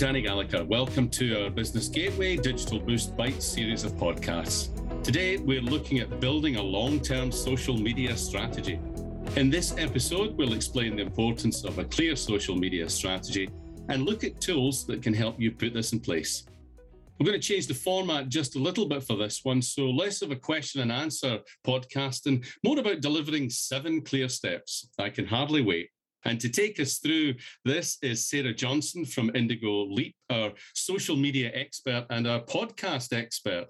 Danny Gallagher. Welcome to our Business Gateway Digital Boost Bite series of podcasts. Today, we're looking at building a long term social media strategy. In this episode, we'll explain the importance of a clear social media strategy and look at tools that can help you put this in place. We're going to change the format just a little bit for this one. So, less of a question and answer podcast and more about delivering seven clear steps. I can hardly wait. And to take us through this is Sarah Johnson from Indigo Leap, our social media expert and our podcast expert.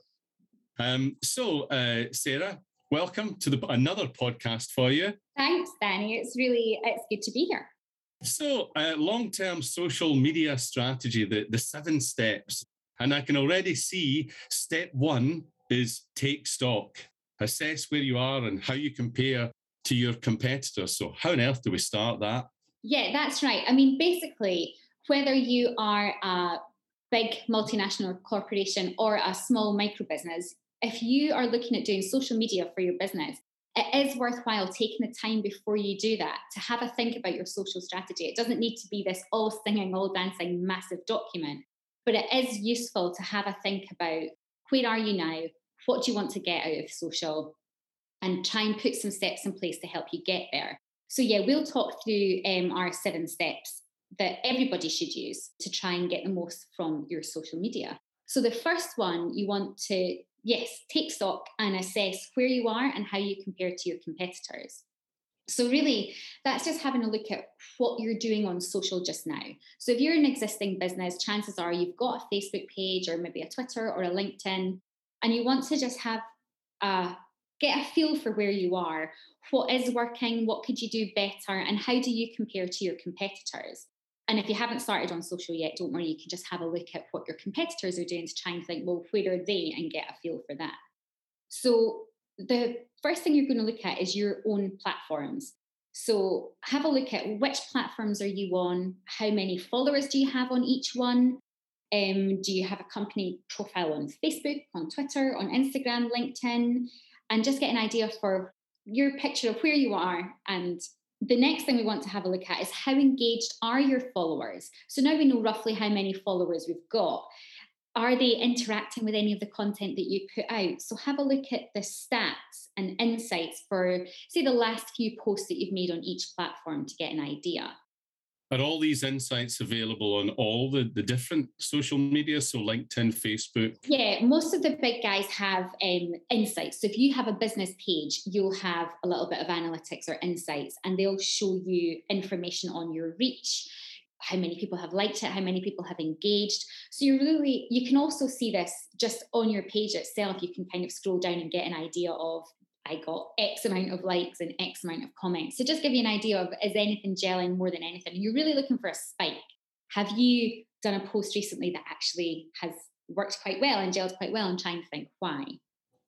Um, so, uh, Sarah, welcome to the, another podcast for you. Thanks, Danny. It's really it's good to be here. So, uh, long-term social media strategy, the, the seven steps, and I can already see step one is take stock, assess where you are and how you compare to your competitors. So, how on earth do we start that? Yeah, that's right. I mean, basically, whether you are a big multinational corporation or a small micro business, if you are looking at doing social media for your business, it is worthwhile taking the time before you do that to have a think about your social strategy. It doesn't need to be this all singing, all dancing, massive document, but it is useful to have a think about where are you now? What do you want to get out of social? And try and put some steps in place to help you get there. So, yeah, we'll talk through um, our seven steps that everybody should use to try and get the most from your social media. So, the first one, you want to, yes, take stock and assess where you are and how you compare to your competitors. So, really, that's just having a look at what you're doing on social just now. So, if you're an existing business, chances are you've got a Facebook page or maybe a Twitter or a LinkedIn, and you want to just have a get a feel for where you are. What is working? What could you do better? And how do you compare to your competitors? And if you haven't started on social yet don't worry you can just have a look at what your competitors are doing to try and think well where are they? And get a feel for that. So the first thing you're going to look at is your own platforms. So have a look at which platforms are you on? How many followers do you have on each one? Um, do you have a company profile on facebook on twitter on instagram linkedin and just get an idea for your picture of where you are. And the next thing we want to have a look at is how engaged are your followers? So now we know roughly how many followers we've got. Are they interacting with any of the content that you put out? So have a look at the stats and insights for say the last few posts that you've made on each platform to get an idea are all these insights available on all the, the different social media? So LinkedIn, Facebook? Yeah, most of the big guys have um, insights. So if you have a business page, you'll have a little bit of analytics or insights, and they'll show you information on your reach, how many people have liked it, how many people have engaged. So you really you can also see this just on your page itself. You can kind of scroll down and get an idea of I got X amount of likes and X amount of comments. So just give you an idea of is anything gelling more than anything? You're really looking for a spike. Have you done a post recently that actually has worked quite well and gelled quite well and trying to think why?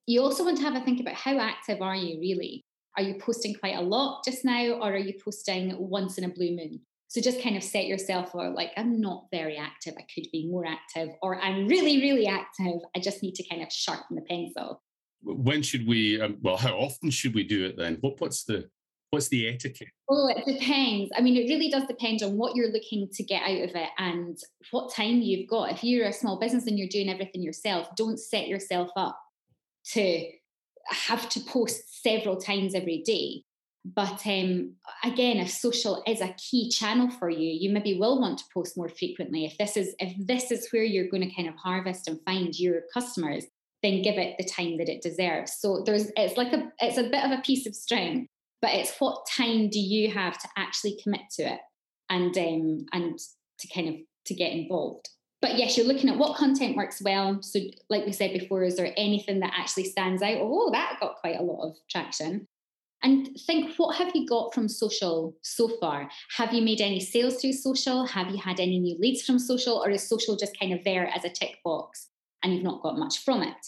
You also want to have a think about how active are you really? Are you posting quite a lot just now or are you posting once in a blue moon? So just kind of set yourself for like, I'm not very active. I could be more active, or I'm really, really active. I just need to kind of sharpen the pencil when should we um, well how often should we do it then? What, what's the what's the etiquette? Oh it depends. I mean it really does depend on what you're looking to get out of it and what time you've got. If you're a small business and you're doing everything yourself don't set yourself up to have to post several times every day. But um, again if social is a key channel for you you maybe will want to post more frequently. If this is if this is where you're going to kind of harvest and find your customers then give it the time that it deserves. So there's it's like a it's a bit of a piece of string, but it's what time do you have to actually commit to it and um and to kind of to get involved. But yes, you're looking at what content works well. So, like we said before, is there anything that actually stands out? Oh, that got quite a lot of traction. And think, what have you got from social so far? Have you made any sales through social? Have you had any new leads from social? Or is social just kind of there as a tick box and you've not got much from it.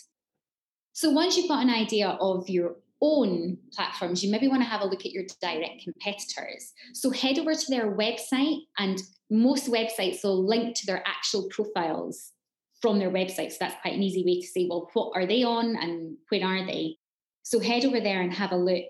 So once you've got an idea of your own platforms, you maybe want to have a look at your direct competitors. So head over to their website, and most websites will link to their actual profiles from their website. So that's quite an easy way to say, well, what are they on and when are they? So head over there and have a look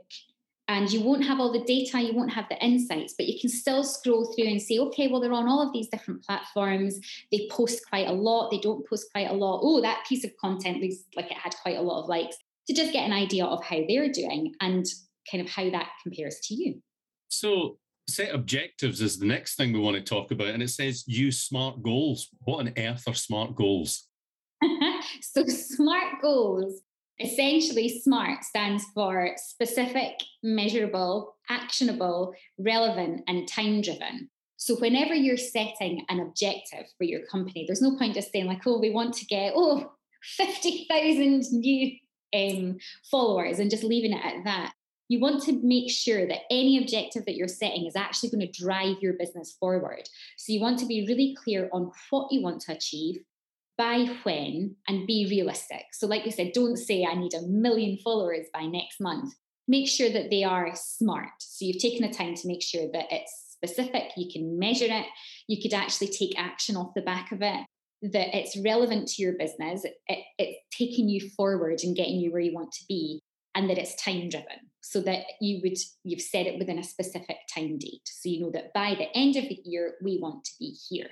and you won't have all the data, you won't have the insights, but you can still scroll through and say, okay, well, they're on all of these different platforms. They post quite a lot, they don't post quite a lot. Oh, that piece of content looks like it had quite a lot of likes to just get an idea of how they're doing and kind of how that compares to you. So, set objectives is the next thing we want to talk about. And it says use smart goals. What on earth are smart goals? so, smart goals Essentially, SMART stands for specific, measurable, actionable, relevant, and time driven. So, whenever you're setting an objective for your company, there's no point just saying, like, oh, we want to get, oh, 50,000 new um, followers and just leaving it at that. You want to make sure that any objective that you're setting is actually going to drive your business forward. So, you want to be really clear on what you want to achieve, by when and be realistic. So, like you said, don't say I need a million followers by next month. Make sure that they are smart. So, you've taken the time to make sure that it's specific, you can measure it, you could actually take action off the back of it, that it's relevant to your business, it, it's taking you forward and getting you where you want to be, and that it's time driven so that you would you've set it within a specific time date so you know that by the end of the year we want to be here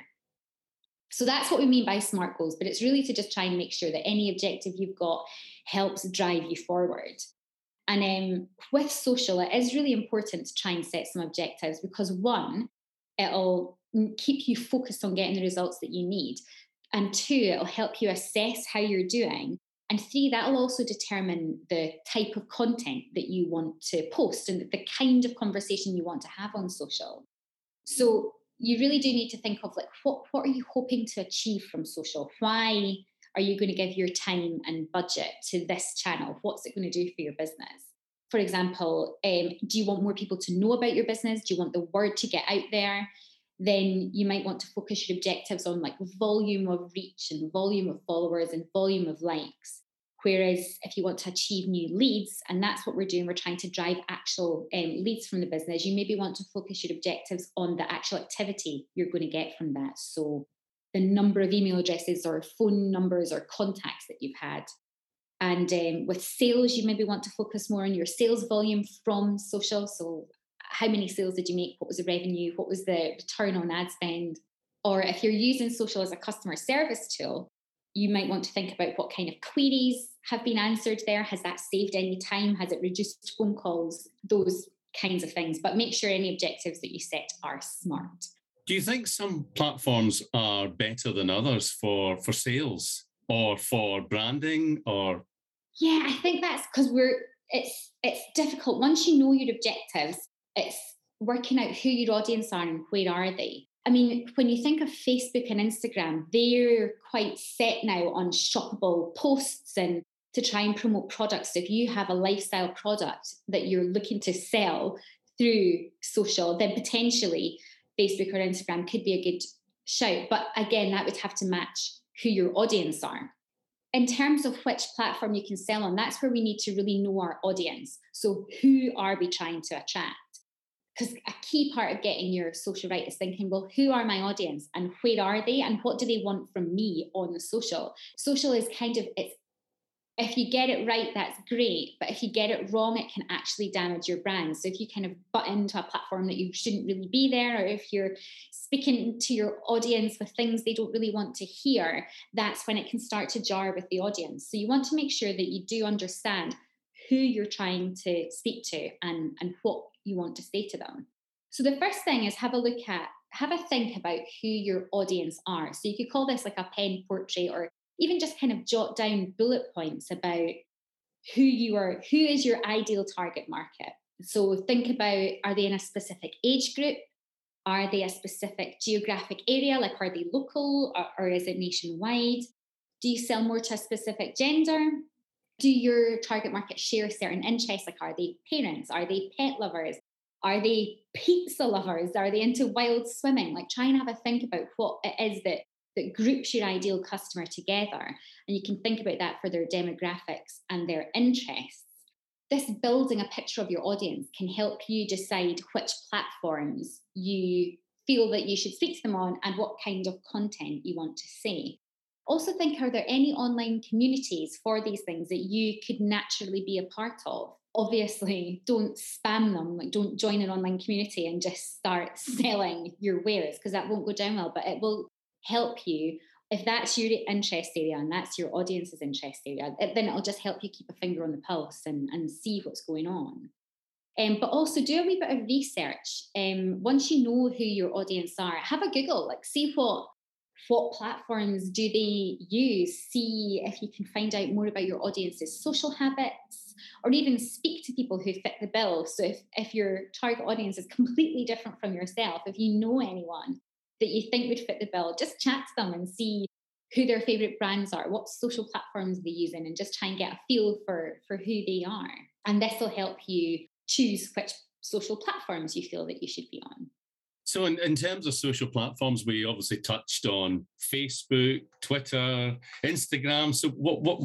so that's what we mean by SMART goals, but it's really to just try and make sure that any objective you've got helps drive you forward. And um, with social, it is really important to try and set some objectives because one, it'll keep you focused on getting the results that you need. And two, it'll help you assess how you're doing. And three, that'll also determine the type of content that you want to post and the kind of conversation you want to have on social. So you really do need to think of like what what are you hoping to achieve from social? Why are you going to give your time and budget to this channel? What's it going to do for your business? For example um, do you want more people to know about your business? Do you want the word to get out there? Then you might want to focus your objectives on like volume of reach and volume of followers and volume of likes Whereas if you want to achieve new leads, and that's what we're doing, we're trying to drive actual um, leads from the business, you maybe want to focus your objectives on the actual activity you're going to get from that. So the number of email addresses or phone numbers or contacts that you've had. And um, with sales, you maybe want to focus more on your sales volume from social. So, how many sales did you make? What was the revenue? What was the return on ad spend? Or if you're using social as a customer service tool, you might want to think about what kind of queries have been answered there. Has that saved any time? Has it reduced phone calls? Those kinds of things. But make sure any objectives that you set are smart. Do you think some platforms are better than others for for sales or for branding or Yeah, I think that's because we're it's it's difficult. Once you know your objectives, it's working out who your audience are and where are they. I mean, when you think of Facebook and Instagram, they're quite set now on shoppable posts and to try and promote products. So if you have a lifestyle product that you're looking to sell through social, then potentially Facebook or Instagram could be a good shout. But again, that would have to match who your audience are. In terms of which platform you can sell on, that's where we need to really know our audience. So, who are we trying to attract? Because a key part of getting your social right is thinking, well, who are my audience and where are they and what do they want from me on the social? Social is kind of it's if you get it right, that's great. But if you get it wrong, it can actually damage your brand. So if you kind of butt into a platform that you shouldn't really be there, or if you're speaking to your audience with things they don't really want to hear, that's when it can start to jar with the audience. So you want to make sure that you do understand who you're trying to speak to and, and what you want to say to them. So the first thing is have a look at, have a think about who your audience are. So you could call this like a pen portrait or even just kind of jot down bullet points about who you are, who is your ideal target market. So think about are they in a specific age group? Are they a specific geographic area? Like are they local or, or is it nationwide? Do you sell more to a specific gender? Do your target market share certain interests? Like, are they parents? Are they pet lovers? Are they pizza lovers? Are they into wild swimming? Like, try and have a think about what it is that that groups your ideal customer together, and you can think about that for their demographics and their interests. This building a picture of your audience can help you decide which platforms you feel that you should speak to them on and what kind of content you want to say. Also, think are there any online communities for these things that you could naturally be a part of? obviously don't spam them like don't join an online community and just start selling your wares because that won't go down well but it will help you. If that's your interest area and that's your audience's interest area it, then it'll just help you keep a finger on the pulse and, and see what's going on. Um, but also do a wee bit of research. Um, once you know who your audience are have a google like see what what platforms do they use? See if you can find out more about your audience's social habits or even speak to people who fit the bill. So if, if your target audience is completely different from yourself if you know anyone that you think would fit the bill just chat to them and see who their favorite brands are what social platforms they're using and just try and get a feel for for who they are. And this will help you choose which social platforms you feel that you should be on so, in, in terms of social platforms, we obviously touched on Facebook, Twitter, Instagram. So, what what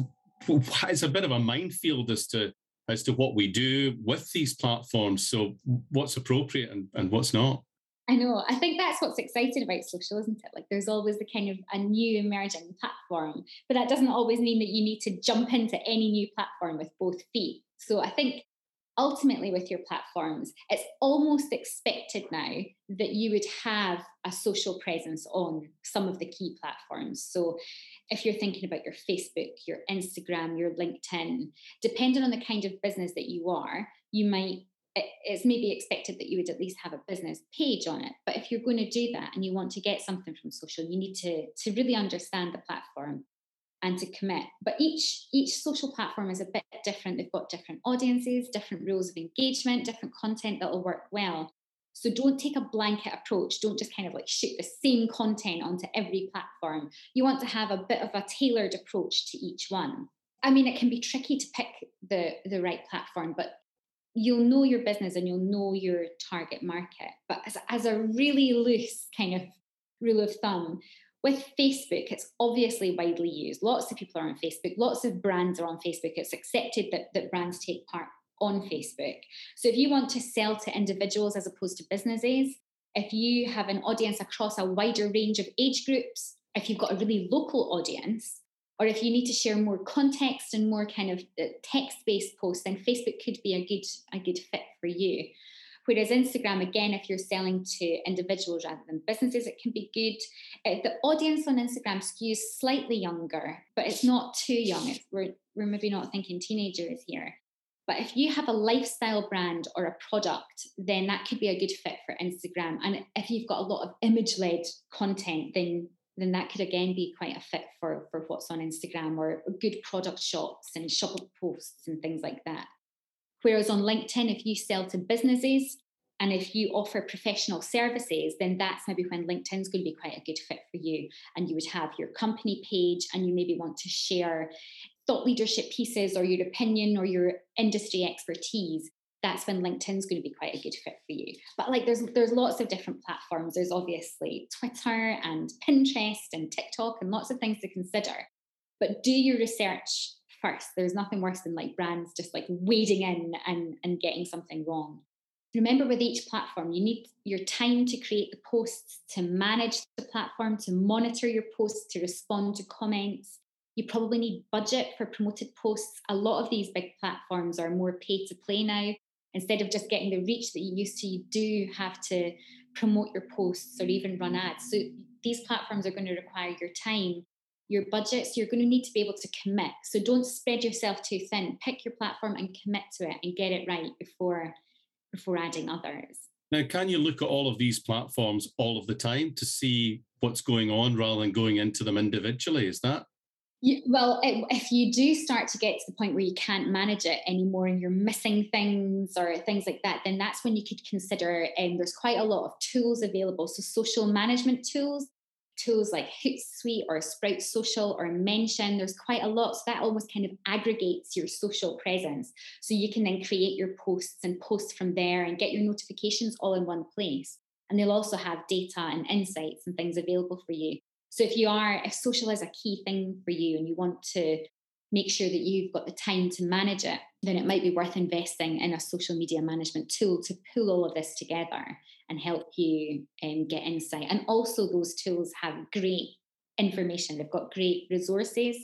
it's a bit of a minefield as to as to what we do with these platforms. So, what's appropriate and, and what's not? I know. I think that's what's exciting about social, isn't it? Like, there's always the kind of a new emerging platform, but that doesn't always mean that you need to jump into any new platform with both feet. So, I think ultimately with your platforms, it's almost expected now that you would have a social presence on some of the key platforms. So if you're thinking about your Facebook, your Instagram, your LinkedIn, depending on the kind of business that you are, you might it's maybe expected that you would at least have a business page on it. But if you're going to do that and you want to get something from social, you need to, to really understand the platform and to commit. But each each social platform is a bit different. They've got different audiences, different rules of engagement, different content that will work well. So don't take a blanket approach. Don't just kind of like shoot the same content onto every platform. You want to have a bit of a tailored approach to each one. I mean, it can be tricky to pick the the right platform, but you'll know your business and you'll know your target market. But as, as a really loose kind of rule of thumb, with Facebook, it's obviously widely used. Lots of people are on Facebook, lots of brands are on Facebook. It's accepted that, that brands take part on Facebook. So if you want to sell to individuals as opposed to businesses, if you have an audience across a wider range of age groups, if you've got a really local audience, or if you need to share more context and more kind of uh, text-based posts, then Facebook could be a good a good fit for you. Whereas Instagram, again, if you're selling to individuals rather than businesses, it can be good. Uh, the audience on Instagram skews slightly younger, but it's not too young. It's, we're, we're maybe not thinking teenagers here. But if you have a lifestyle brand or a product, then that could be a good fit for Instagram. And if you've got a lot of image led content, then then that could again be quite a fit for, for what's on Instagram or good product shots and shop posts and things like that. Whereas on LinkedIn, if you sell to businesses and if you offer professional services, then that's maybe when LinkedIn's going to be quite a good fit for you. And you would have your company page and you maybe want to share thought leadership pieces or your opinion or your industry expertise that's when LinkedIn's going to be quite a good fit for you. But like there's there's lots of different platforms. There's obviously Twitter and Pinterest and TikTok and lots of things to consider. But do your research first. There's nothing worse than like brands just like wading in and, and getting something wrong. Remember, with each platform, you need your time to create the posts, to manage the platform, to monitor your posts, to respond to comments. You probably need budget for promoted posts. A lot of these big platforms are more pay to play now. Instead of just getting the reach that you used to, you do have to promote your posts or even run ads. So these platforms are going to require your time your budgets, you're going to need to be able to commit. So don't spread yourself too thin. Pick your platform and commit to it and get it right before before adding others. Now, can you look at all of these platforms all of the time to see what's going on rather than going into them individually? Is that? You, well, if you do start to get to the point where you can't manage it anymore and you're missing things or things like that, then that's when you could consider. And um, there's quite a lot of tools available. So, social management tools tools like Hootsuite or Sprout Social or Mention. There's quite a lot. So that almost kind of aggregates your social presence. So you can then create your posts and post from there and get your notifications all in one place. And they'll also have data and insights and things available for you. So if you are, if social is a key thing for you and you want to make sure that you've got the time to manage it, then it might be worth investing in a social media management tool to pull all of this together and help you um, get insight. And also, those tools have great information, they've got great resources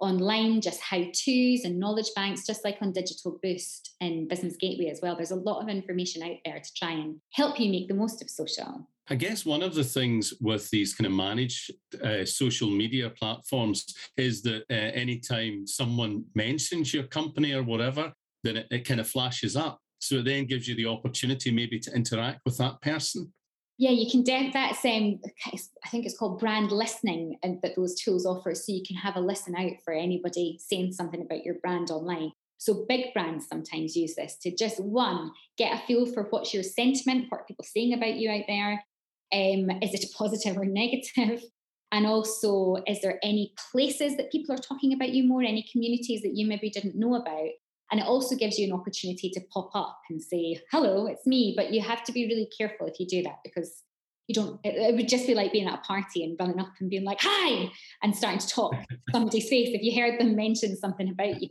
online, just how to's and knowledge banks, just like on Digital Boost and Business Gateway as well. There's a lot of information out there to try and help you make the most of social. I guess one of the things with these kind of managed uh, social media platforms is that uh, anytime someone mentions your company or whatever, then it, it kind of flashes up. So it then gives you the opportunity maybe to interact with that person. Yeah, you can. De- that's um, I think it's called brand listening, and that those tools offer. So you can have a listen out for anybody saying something about your brand online. So big brands sometimes use this to just one get a feel for what's your sentiment, what people saying about you out there. Um, is it positive or negative? And also, is there any places that people are talking about you more, any communities that you maybe didn't know about? And it also gives you an opportunity to pop up and say, hello, it's me. But you have to be really careful if you do that because you don't, it, it would just be like being at a party and running up and being like, hi, and starting to talk somebody's face if you heard them mention something about you.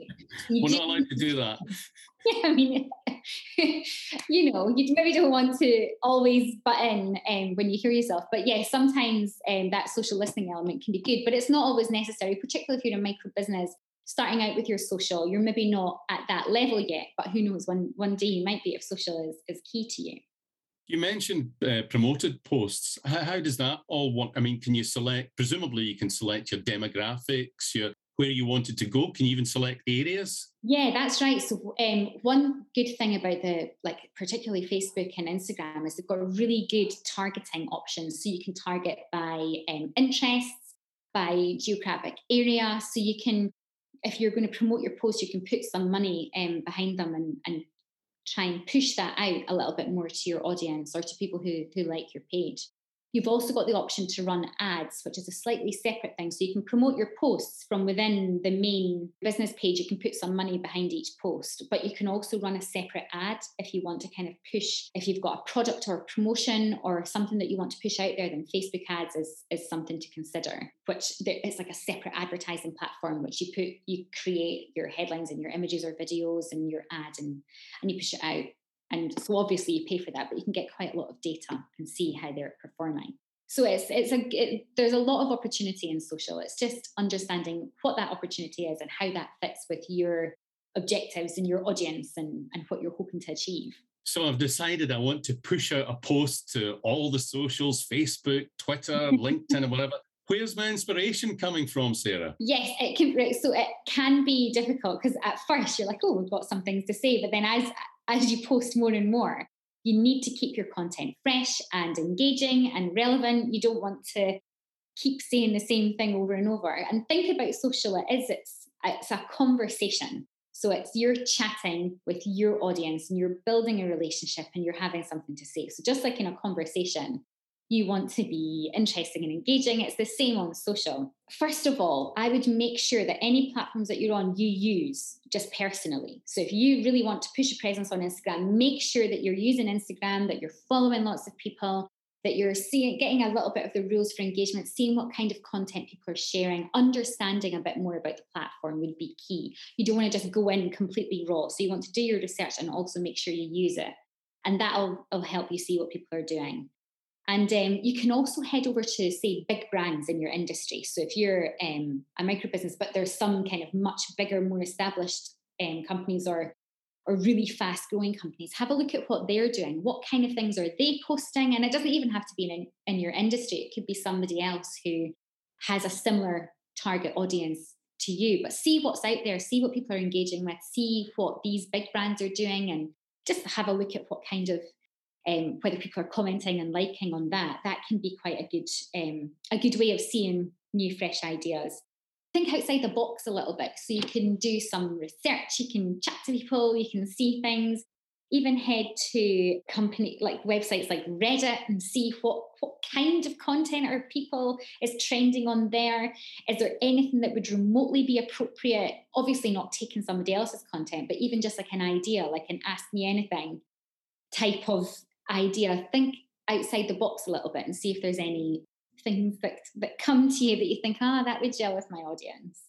you We're not allowed to do that. Yeah, I mean, you know, you maybe don't want to always butt in um, when you hear yourself. But yeah, sometimes um, that social listening element can be good, but it's not always necessary, particularly if you're in a micro business starting out with your social, you're maybe not at that level yet, but who knows, one, one day you might be if social is, is key to you. You mentioned uh, promoted posts. How, how, does that all work? I mean, can you select, presumably you can select your demographics, your where you wanted to go? Can you even select areas? Yeah, that's right. So um, one good thing about the like particularly Facebook and Instagram is they've got really good targeting options. So you can target by um, interests, by geographic area. So you can if you're going to promote your post, you can put some money um, behind them and, and try and push that out a little bit more to your audience or to people who, who like your page. You've also got the option to run ads, which is a slightly separate thing. So you can promote your posts from within the main business page. You can put some money behind each post, but you can also run a separate ad if you want to kind of push, if you've got a product or a promotion or something that you want to push out there, then Facebook ads is, is something to consider, which it's like a separate advertising platform, which you put, you create your headlines and your images or videos and your ad and, and you push it out. And so obviously you pay for that, but you can get quite a lot of data and see how they're performing. So it's it's a it, there's a lot of opportunity in social. It's just understanding what that opportunity is and how that fits with your objectives and your audience and, and what you're hoping to achieve. So I've decided I want to push out a post to all the socials, Facebook, Twitter, LinkedIn, and whatever. Where's my inspiration coming from, Sarah? Yes, it can. So it can be difficult because at first you're like, "Oh, we've got some things to say," but then as as you post more and more, you need to keep your content fresh and engaging and relevant. You don't want to keep saying the same thing over and over. And think about social it is it's it's a conversation. So it's you're chatting with your audience and you're building a relationship and you're having something to say. So just like in a conversation, you want to be interesting and engaging. It's the same on social. First of all, I would make sure that any platforms that you're on, you use just personally. So if you really want to push a presence on Instagram, make sure that you're using Instagram, that you're following lots of people, that you're seeing getting a little bit of the rules for engagement, seeing what kind of content people are sharing, understanding a bit more about the platform would be key. You don't want to just go in completely raw. So you want to do your research and also make sure you use it. And that'll help you see what people are doing. And um, you can also head over to, say, big brands in your industry. So if you're um, a micro business, but there's some kind of much bigger, more established um, companies or or really fast growing companies, have a look at what they're doing. What kind of things are they posting? And it doesn't even have to be in, in your industry. It could be somebody else who has a similar target audience to you. But see what's out there, see what people are engaging with, see what these big brands are doing, and just have a look at what kind of um, whether people are commenting and liking on that, that can be quite a good um, a good way of seeing new fresh ideas. Think outside the box a little bit, so you can do some research, you can chat to people, you can see things. Even head to company like websites like Reddit and see what what kind of content or people is trending on there. Is there anything that would remotely be appropriate? Obviously, not taking somebody else's content, but even just like an idea, like an ask me anything type of idea, think outside the box a little bit and see if there's any things that, that come to you that you think, ah, that would gel with my audience.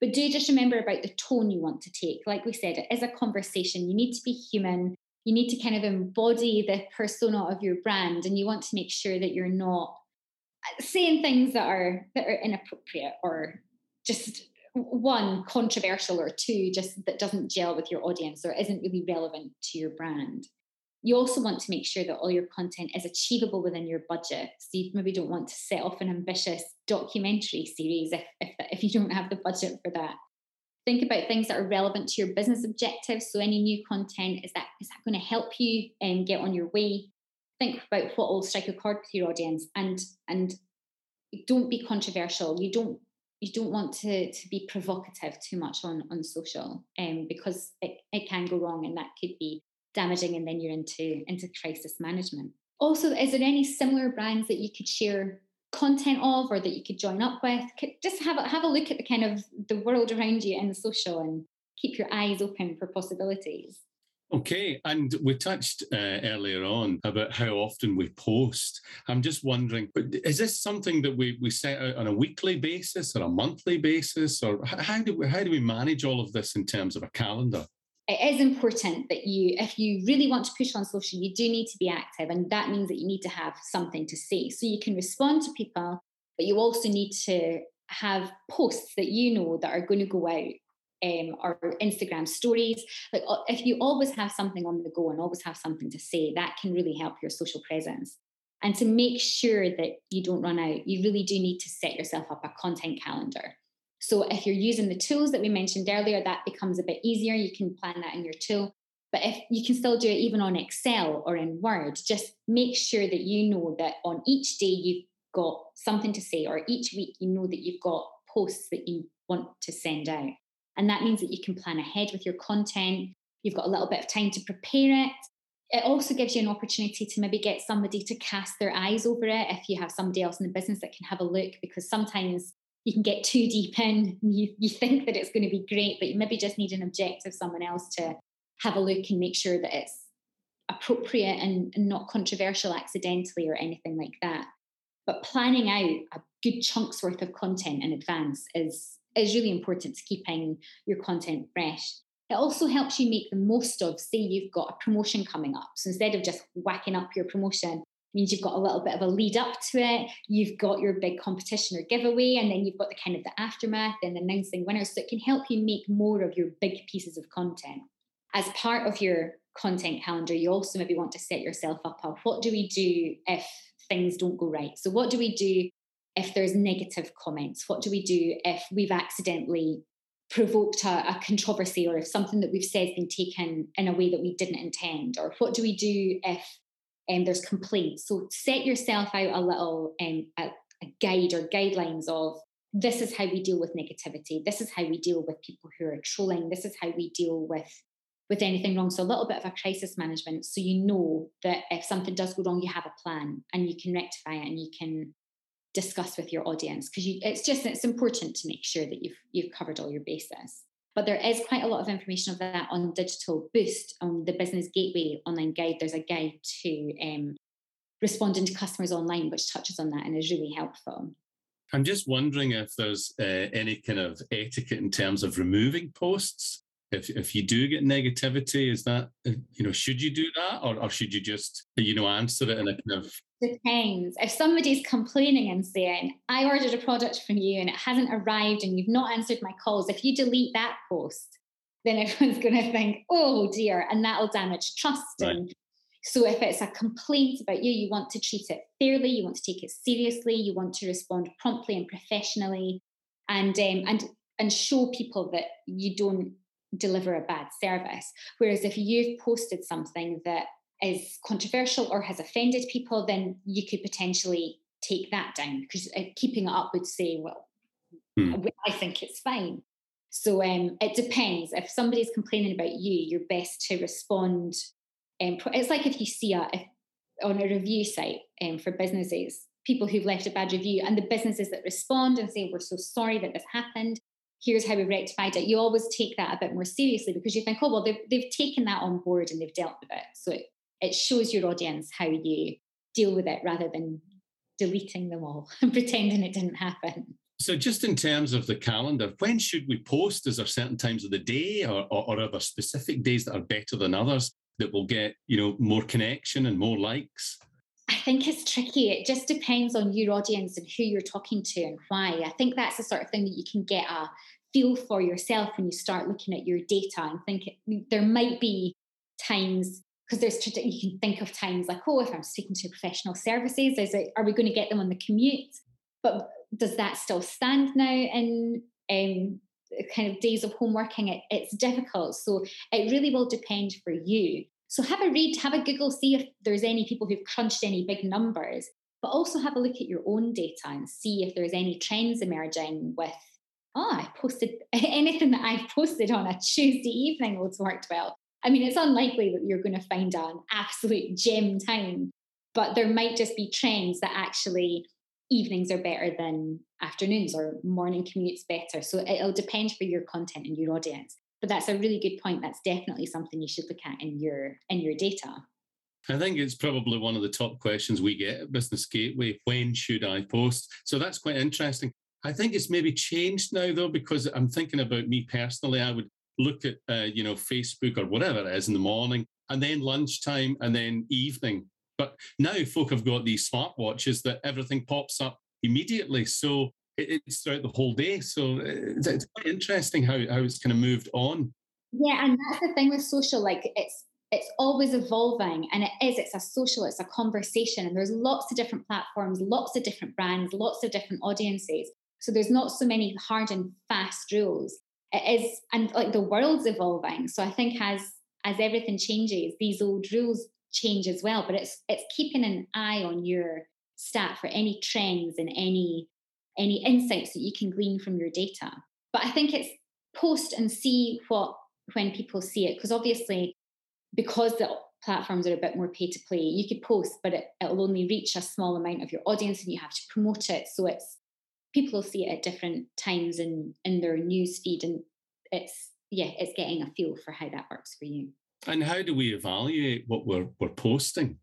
But do just remember about the tone you want to take. Like we said, it is a conversation. You need to be human. You need to kind of embody the persona of your brand, and you want to make sure that you're not saying things that are that are inappropriate or just one controversial or two just that doesn't gel with your audience or isn't really relevant to your brand you also want to make sure that all your content is achievable within your budget. So you maybe don't want to set off an ambitious documentary series if, if, if you don't have the budget for that. Think about things that are relevant to your business objectives. So any new content is that is that going to help you and um, get on your way? Think about what will strike a chord with your audience and and don't be controversial. You don't you don't want to to be provocative too much on on social um, because it, it can go wrong and that could be damaging and then you're into into crisis management also is there any similar brands that you could share content of or that you could join up with just have a, have a look at the kind of the world around you in social and keep your eyes open for possibilities Okay, and we touched uh, earlier on about how often we post. I'm just wondering, is this something that we, we set out on a weekly basis or a monthly basis, or how do we, how do we manage all of this in terms of a calendar? It is important that you, if you really want to push on social, you do need to be active, and that means that you need to have something to say. So you can respond to people, but you also need to have posts that you know that are going to go out um, or Instagram stories. Like uh, if you always have something on the go and always have something to say, that can really help your social presence. And to make sure that you don't run out, you really do need to set yourself up a content calendar. So if you're using the tools that we mentioned earlier, that becomes a bit easier. You can plan that in your tool. But if you can still do it even on Excel or in Word, just make sure that you know that on each day you've got something to say, or each week you know that you've got posts that you want to send out. And that means that you can plan ahead with your content. You've got a little bit of time to prepare it. It also gives you an opportunity to maybe get somebody to cast their eyes over it if you have somebody else in the business that can have a look, because sometimes you can get too deep in. You, you think that it's going to be great, but you maybe just need an objective someone else to have a look and make sure that it's appropriate and, and not controversial accidentally or anything like that. But planning out a good chunks worth of content in advance is is really important to keeping your content fresh. It also helps you make the most of, say, you've got a promotion coming up. So instead of just whacking up your promotion, means you've got a little bit of a lead up to it. You've got your big competition or giveaway, and then you've got the kind of the aftermath and announcing winners. So it can help you make more of your big pieces of content. As part of your content calendar, you also maybe want to set yourself up of what do we do if things don't go right? So what do we do if there's negative comments? What do we do if we've accidentally provoked a, a, controversy or if something that we've said has been taken in a way that we didn't intend? Or what do we do if um, there's complaints? So set yourself out a little um, a, a guide or guidelines of this is how we deal with negativity. This is how we deal with people who are trolling. This is how we deal with with anything wrong. So a little bit of a crisis management, so you know that if something does go wrong, you have a plan and you can rectify it and you can discuss with your audience because it's just it's important to make sure that you've you've covered all your bases but there is quite a lot of information of that on digital boost on the business gateway online guide. There's a guide to um, responding to customers online which touches on that and is really helpful. I'm just wondering if there's uh, any kind of etiquette in terms of removing posts. If if you do get negativity is that uh, you know should you do that? Or, or should you just you know answer it in a kind of depends. If somebody's complaining and saying, I ordered a product from you and it hasn't arrived and you've not answered my calls, if you delete that post, then everyone's going to think, oh dear, and that'll damage trust. Right. And so if it's a complaint about you, you want to treat it fairly, you want to take it seriously, you want to respond promptly and professionally, and um, and and show people that you don't deliver a bad service. Whereas if you've posted something that is controversial or has offended people, then you could potentially take that down because uh, keeping it up would say, well, hmm. I think it's fine. So um, it depends. If somebody's complaining about you, you're best to respond. Um, it's like if you see a if, on a review site um, for businesses, people who've left a bad review, and the businesses that respond and say, "We're so sorry that this happened. Here's how we rectified it." You always take that a bit more seriously because you think, "Oh well, they've they've taken that on board and they've dealt with it." So it, it shows your audience how you deal with it rather than deleting them all and pretending it didn't happen. So, just in terms of the calendar, when should we post? Is there certain times of the day, or, or, or, are there specific days that are better than others that will get you know more connection and more likes? I think it's tricky. It just depends on your audience and who you're talking to and why. I think that's the sort of thing that you can get a feel for yourself when you start looking at your data and think it, there might be times because there's you can think of times like oh if i'm speaking to professional services is it are we going to get them on the commute? But does that still stand now in um, kind of days of home working? It, it's difficult. So it really will depend for you. So have a read have a google see if there's any people who've crunched any big numbers but also have a look at your own data and see if there's any trends emerging with oh i posted anything that i've posted on a tuesday evening has worked well I mean, it's unlikely that you're going to find an absolute gem time, but there might just be trends that actually evenings are better than afternoons or morning commutes better. So it'll depend for your content and your audience. But that's a really good point. That's definitely something you should look at in your in your data. I think it's probably one of the top questions we get at Business Gateway. When should I post? So that's quite interesting. I think it's maybe changed now though, because I'm thinking about me personally. I would look at uh, you know Facebook or whatever it is in the morning, and then lunchtime, and then evening. But now folk have got these smartwatches that everything pops up immediately, so it's throughout the whole day. So uh, it's quite interesting how how it's kind of moved on. Yeah, and that's the thing with social. Like it's it's always evolving and it is it's a social it's a conversation and there's lots of different platforms lots of different brands lots of different audiences so there's not so many hard and fast rules it is and like the world's evolving. So i think as as everything changes these old rules change as well but it's it's keeping an eye on your stat for any trends and any any insights that you can glean from your data. But i think it's post and see what when people see it because obviously because the platforms are a bit more pay to play you could post but it, it'll only reach a small amount of your audience and you have to promote it. So it's people will see it at different times in in their news feed and it's yeah it's getting a feel for how that works for you and how do we evaluate what we're we're posting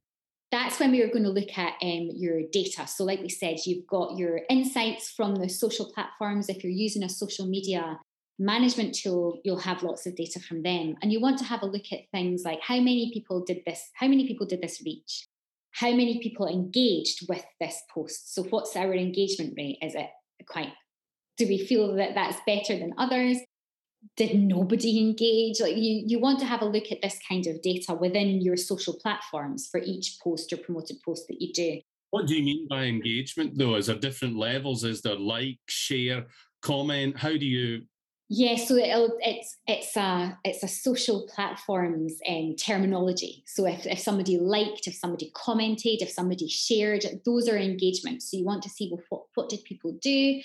that's when we are going to look at um, your data. So, like we said, you've got your insights from the social platforms. If you're using a social media management tool, you'll have lots of data from them. And you want to have a look at things like how many people did this, how many people did this reach, how many people engaged with this post. So, what's our engagement rate? Is it quite do we feel that that's better than others? Did nobody engage? Like you you want to have a look at this kind of data within your social platforms for each post or promoted post that you do. What do you mean by engagement though? Is there different levels? Is there like share comment? How do you yeah, so it's it's a it's a social platforms um, terminology. So if, if somebody liked, if somebody commented, if somebody shared, those are engagements. So you want to see well, what what did people do?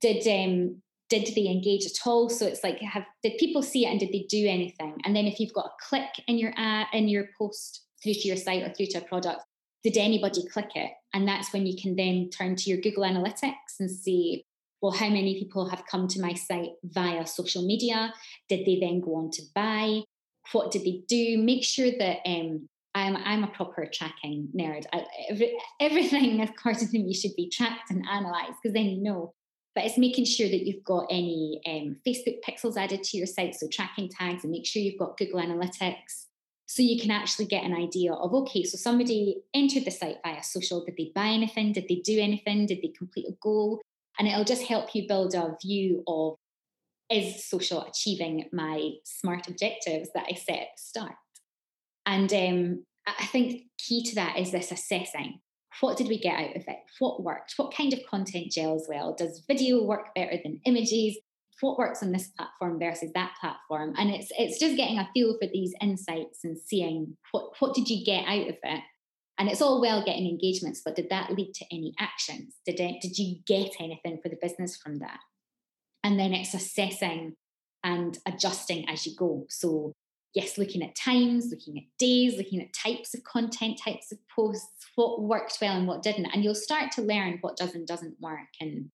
Did um did they engage at all? So it's like have did people see it and did they do anything? And then if you've got a click in your ad in your post through to your site or through to a product, did anybody click it? And that's when you can then turn to your Google Analytics and see well, how many people have come to my site via social media? Did they then go on to buy? What did they do? Make sure that um, I'm, I'm a proper tracking nerd. I, every, everything, according to me, should be tracked and analysed because then you know. But it's making sure that you've got any um, Facebook pixels added to your site, so tracking tags, and make sure you've got Google Analytics so you can actually get an idea of okay so somebody entered the site via social did they buy anything did they do anything did they complete a goal and it'll just help you build a view of is social achieving my smart objectives that I set at the start? And um, I think key to that is this assessing. What did we get out of it? What worked? What kind of content gels well? Does video work better than images? What works on this platform versus that platform? And it's it's just getting a feel for these insights and seeing what what did you get out of it and it's all well getting engagements, but did that lead to any actions? Did it, did you get anything for the business from that? And then it's assessing and adjusting as you go. So yes, looking at times, looking at days, looking at types of content, types of posts, what worked well and what didn't, and you'll start to learn what does and doesn't work, and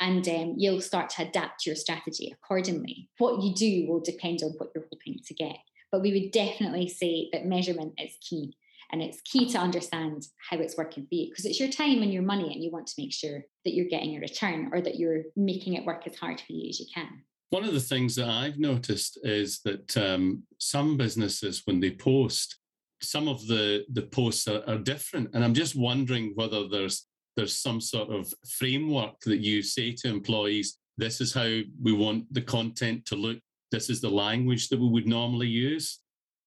and um, you'll start to adapt your strategy accordingly. What you do will depend on what you're hoping to get, but we would definitely say that measurement is key. And it's key to understand how it's working for you because it's your time and your money, and you want to make sure that you're getting a return or that you're making it work as hard for you as you can. One of the things that I've noticed is that um, some businesses, when they post, some of the the posts are, are different, and I'm just wondering whether there's there's some sort of framework that you say to employees this is how we want the content to look, this is the language that we would normally use?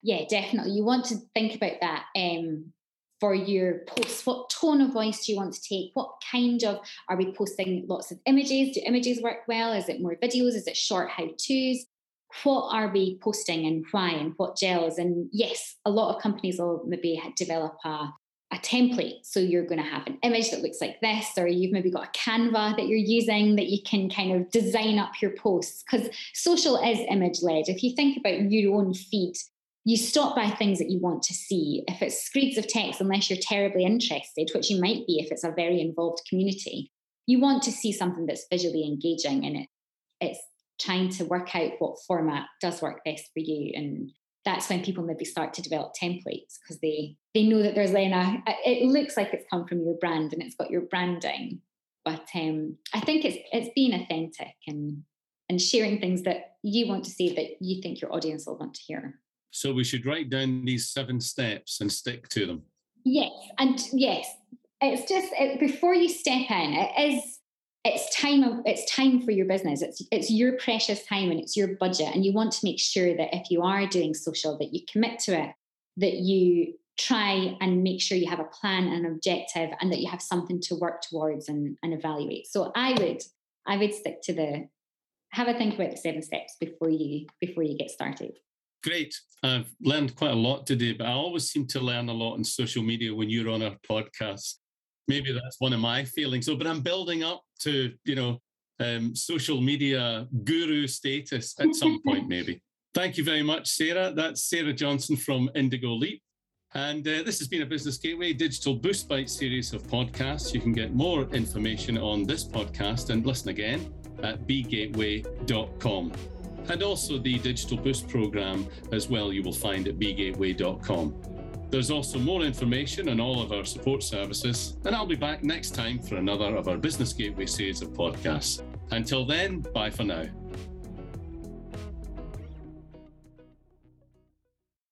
Yeah, definitely. You want to think about that um, for your posts. What tone of voice do you want to take? What kind of are we posting lots of images? Do images work well? Is it more videos? Is it short how to's? What are we posting and why and what gels? And yes, a lot of companies will maybe develop a a template. So you're going to have an image that looks like this, or you've maybe got a Canva that you're using that you can kind of design up your posts. Because social is image led. If you think about your own feed, you stop by things that you want to see. If it's screeds of text, unless you're terribly interested, which you might be if it's a very involved community, you want to see something that's visually engaging and it, it's trying to work out what format does work best for you. And that's when people maybe start to develop templates because they they know that there's then a it looks like it's come from your brand and it's got your branding but um, i think it's it's being authentic and and sharing things that you want to see that you think your audience will want to hear so we should write down these seven steps and stick to them. Yes and yes it's just it, before you step in it is it's time it's time for your business. It's it's your precious time and it's your budget and you want to make sure that if you are doing social that you commit to it that you try and make sure you have a plan and an objective and that you have something to work towards and, and evaluate. So i would i would stick to the have a think about the seven steps before you before you get started great i've learned quite a lot today but i always seem to learn a lot on social media when you're on our podcast maybe that's one of my feelings. So, but I'm building up to, you know, um, social media guru status at some point, maybe. Thank you very much, Sarah. That's Sarah Johnson from Indigo Leap. And uh, this has been a Business Gateway Digital Boost Bite series of podcasts. You can get more information on this podcast and listen again at bgateway.com. And also the Digital Boost program as well, you will find at bgateway.com. There's also more information on all of our support services, and I'll be back next time for another of our Business Gateway series of podcasts. Until then, bye for now.